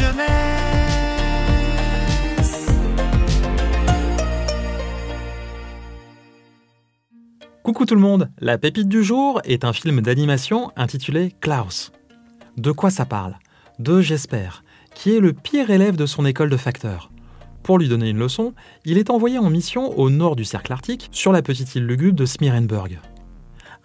jeunesse. Coucou tout le monde, La pépite du jour est un film d'animation intitulé Klaus. De quoi ça parle? De Jesper, qui est le pire élève de son école de facteur. Pour lui donner une leçon, il est envoyé en mission au nord du cercle arctique, sur la petite île lugubre de Smirenburg.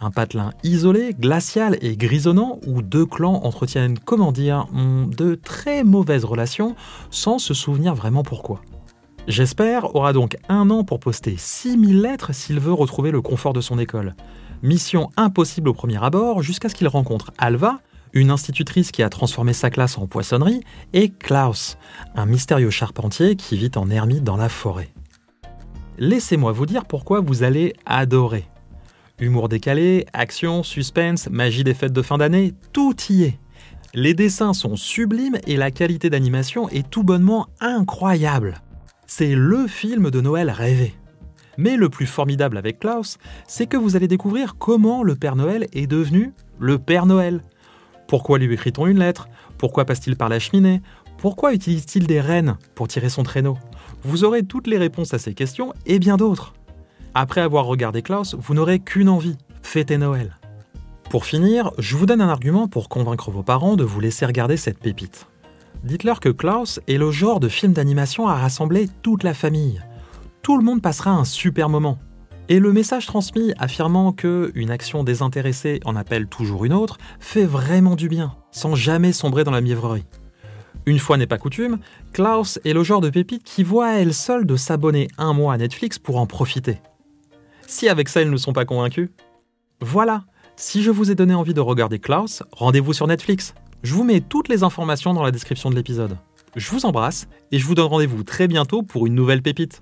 Un patelin isolé, glacial et grisonnant où deux clans entretiennent, comment dire, de très mauvaises relations sans se souvenir vraiment pourquoi. J'espère aura donc un an pour poster 6000 lettres s'il veut retrouver le confort de son école. Mission impossible au premier abord jusqu'à ce qu'il rencontre Alva, une institutrice qui a transformé sa classe en poissonnerie, et Klaus, un mystérieux charpentier qui vit en ermite dans la forêt. Laissez-moi vous dire pourquoi vous allez adorer. Humour décalé, action, suspense, magie des fêtes de fin d'année, tout y est. Les dessins sont sublimes et la qualité d'animation est tout bonnement incroyable. C'est le film de Noël rêvé. Mais le plus formidable avec Klaus, c'est que vous allez découvrir comment le Père Noël est devenu le Père Noël. Pourquoi lui écrit-on une lettre? Pourquoi passe-t-il par la cheminée? Pourquoi utilise-t-il des rennes pour tirer son traîneau? Vous aurez toutes les réponses à ces questions et bien d'autres. Après avoir regardé Klaus, vous n'aurez qu'une envie, fêter Noël. Pour finir, je vous donne un argument pour convaincre vos parents de vous laisser regarder cette pépite. Dites-leur que Klaus est le genre de film d'animation à rassembler toute la famille. Tout le monde passera un super moment. Et le message transmis affirmant que une action désintéressée en appelle toujours une autre fait vraiment du bien, sans jamais sombrer dans la mièvrerie. Une fois n'est pas coutume, Klaus est le genre de pépite qui voit à elle seule de s'abonner un mois à Netflix pour en profiter. Si avec ça ils ne sont pas convaincus. Voilà, si je vous ai donné envie de regarder Klaus, rendez-vous sur Netflix. Je vous mets toutes les informations dans la description de l'épisode. Je vous embrasse et je vous donne rendez-vous très bientôt pour une nouvelle pépite.